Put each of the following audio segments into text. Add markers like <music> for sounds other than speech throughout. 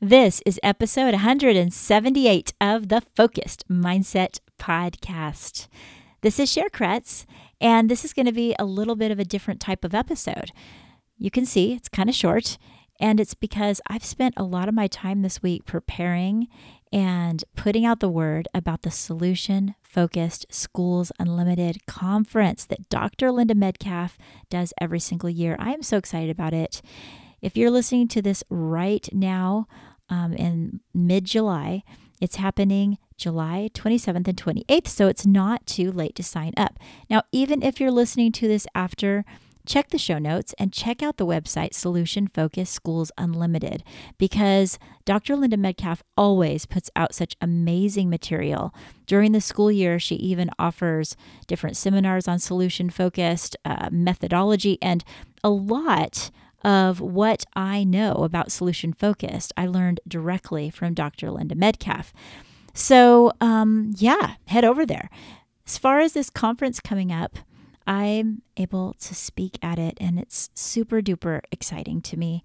This is episode 178 of the Focused Mindset Podcast. This is Cher Kretz, and this is going to be a little bit of a different type of episode. You can see it's kind of short, and it's because I've spent a lot of my time this week preparing and putting out the word about the Solution Focused Schools Unlimited conference that Dr. Linda Metcalf does every single year. I am so excited about it. If you're listening to this right now um, in mid July, it's happening July 27th and 28th, so it's not too late to sign up. Now, even if you're listening to this after check the show notes and check out the website Solution Focus Schools Unlimited because Dr. Linda Metcalf always puts out such amazing material. During the school year, she even offers different seminars on solution focused uh, methodology and a lot of what I know about solution focused. I learned directly from Dr. Linda Metcalf. So, um, yeah, head over there. As far as this conference coming up, I'm able to speak at it, and it's super duper exciting to me.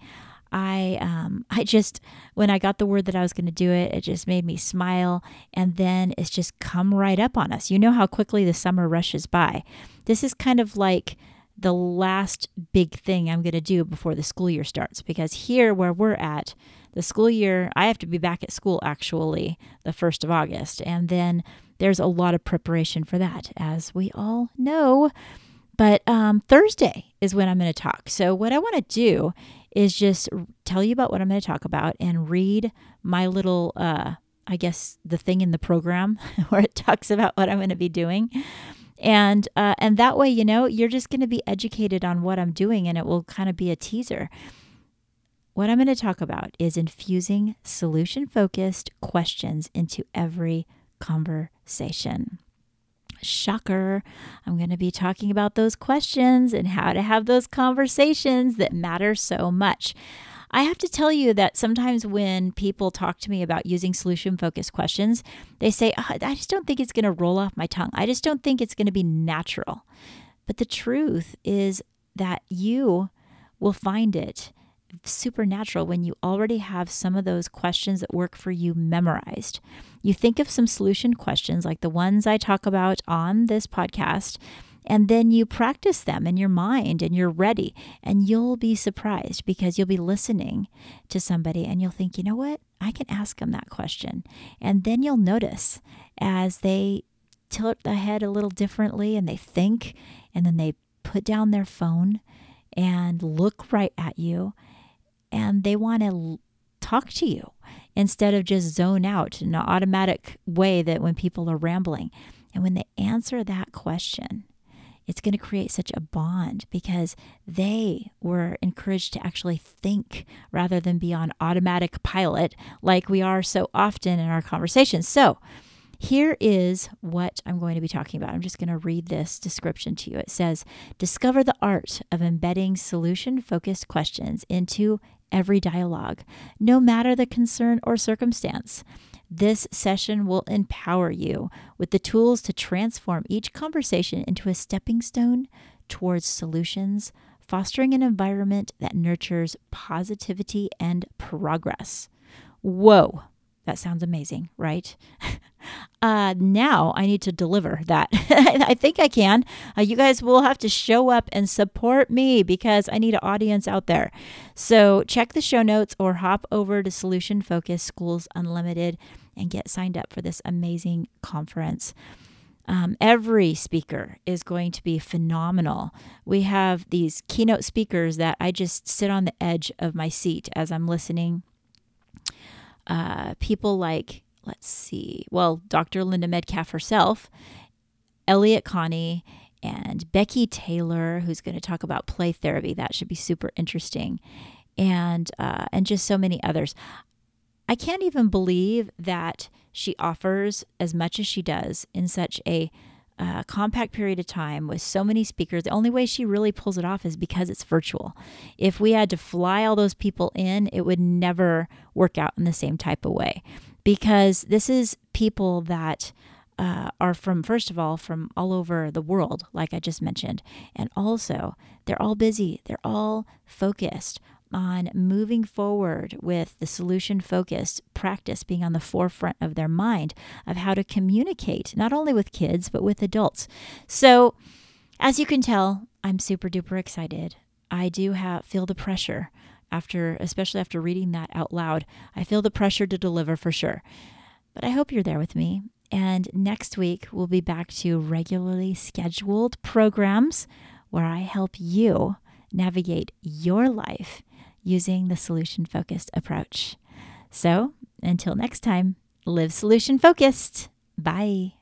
I um I just when I got the word that I was going to do it, it just made me smile and then it's just come right up on us. You know how quickly the summer rushes by. This is kind of like the last big thing I'm going to do before the school year starts because here where we're at, the school year, I have to be back at school actually the 1st of August and then there's a lot of preparation for that, as we all know. But um, Thursday is when I'm going to talk. So, what I want to do is just tell you about what I'm going to talk about and read my little, uh, I guess, the thing in the program <laughs> where it talks about what I'm going to be doing. And uh, and that way, you know, you're just going to be educated on what I'm doing, and it will kind of be a teaser. What I'm going to talk about is infusing solution focused questions into every conversation. Shocker. I'm going to be talking about those questions and how to have those conversations that matter so much. I have to tell you that sometimes when people talk to me about using solution focused questions, they say, oh, I just don't think it's going to roll off my tongue. I just don't think it's going to be natural. But the truth is that you will find it supernatural when you already have some of those questions that work for you memorized. You think of some solution questions like the ones I talk about on this podcast, and then you practice them in your mind and you're ready. And you'll be surprised because you'll be listening to somebody and you'll think, you know what? I can ask them that question. And then you'll notice as they tilt the head a little differently and they think, and then they put down their phone and look right at you and they want to talk to you instead of just zone out in an automatic way that when people are rambling. And when they answer that question, it's going to create such a bond because they were encouraged to actually think rather than be on automatic pilot like we are so often in our conversations. So, here is what I'm going to be talking about. I'm just going to read this description to you. It says Discover the art of embedding solution focused questions into every dialogue, no matter the concern or circumstance. This session will empower you with the tools to transform each conversation into a stepping stone towards solutions, fostering an environment that nurtures positivity and progress. Whoa, that sounds amazing, right? <laughs> uh, now I need to deliver that. <laughs> I think I can. Uh, you guys will have to show up and support me because I need an audience out there. So check the show notes or hop over to Solution Focus Schools Unlimited and get signed up for this amazing conference. Um, every speaker is going to be phenomenal. We have these keynote speakers that I just sit on the edge of my seat as I'm listening. Uh, people like let's see, well, Dr. Linda Metcalf herself, Elliott Connie, and Becky Taylor, who's going to talk about play therapy. That should be super interesting, and uh, and just so many others. I can't even believe that she offers as much as she does in such a uh, compact period of time with so many speakers. The only way she really pulls it off is because it's virtual. If we had to fly all those people in, it would never work out in the same type of way because this is people that uh, are from, first of all, from all over the world, like I just mentioned. And also, they're all busy, they're all focused on moving forward with the solution focused practice being on the forefront of their mind of how to communicate, not only with kids, but with adults. So, as you can tell, I'm super duper excited. I do have feel the pressure after especially after reading that out loud. I feel the pressure to deliver for sure. But I hope you're there with me. And next week we'll be back to regularly scheduled programs where I help you navigate your life using the solution focused approach. So, until next time, live solution focused. Bye.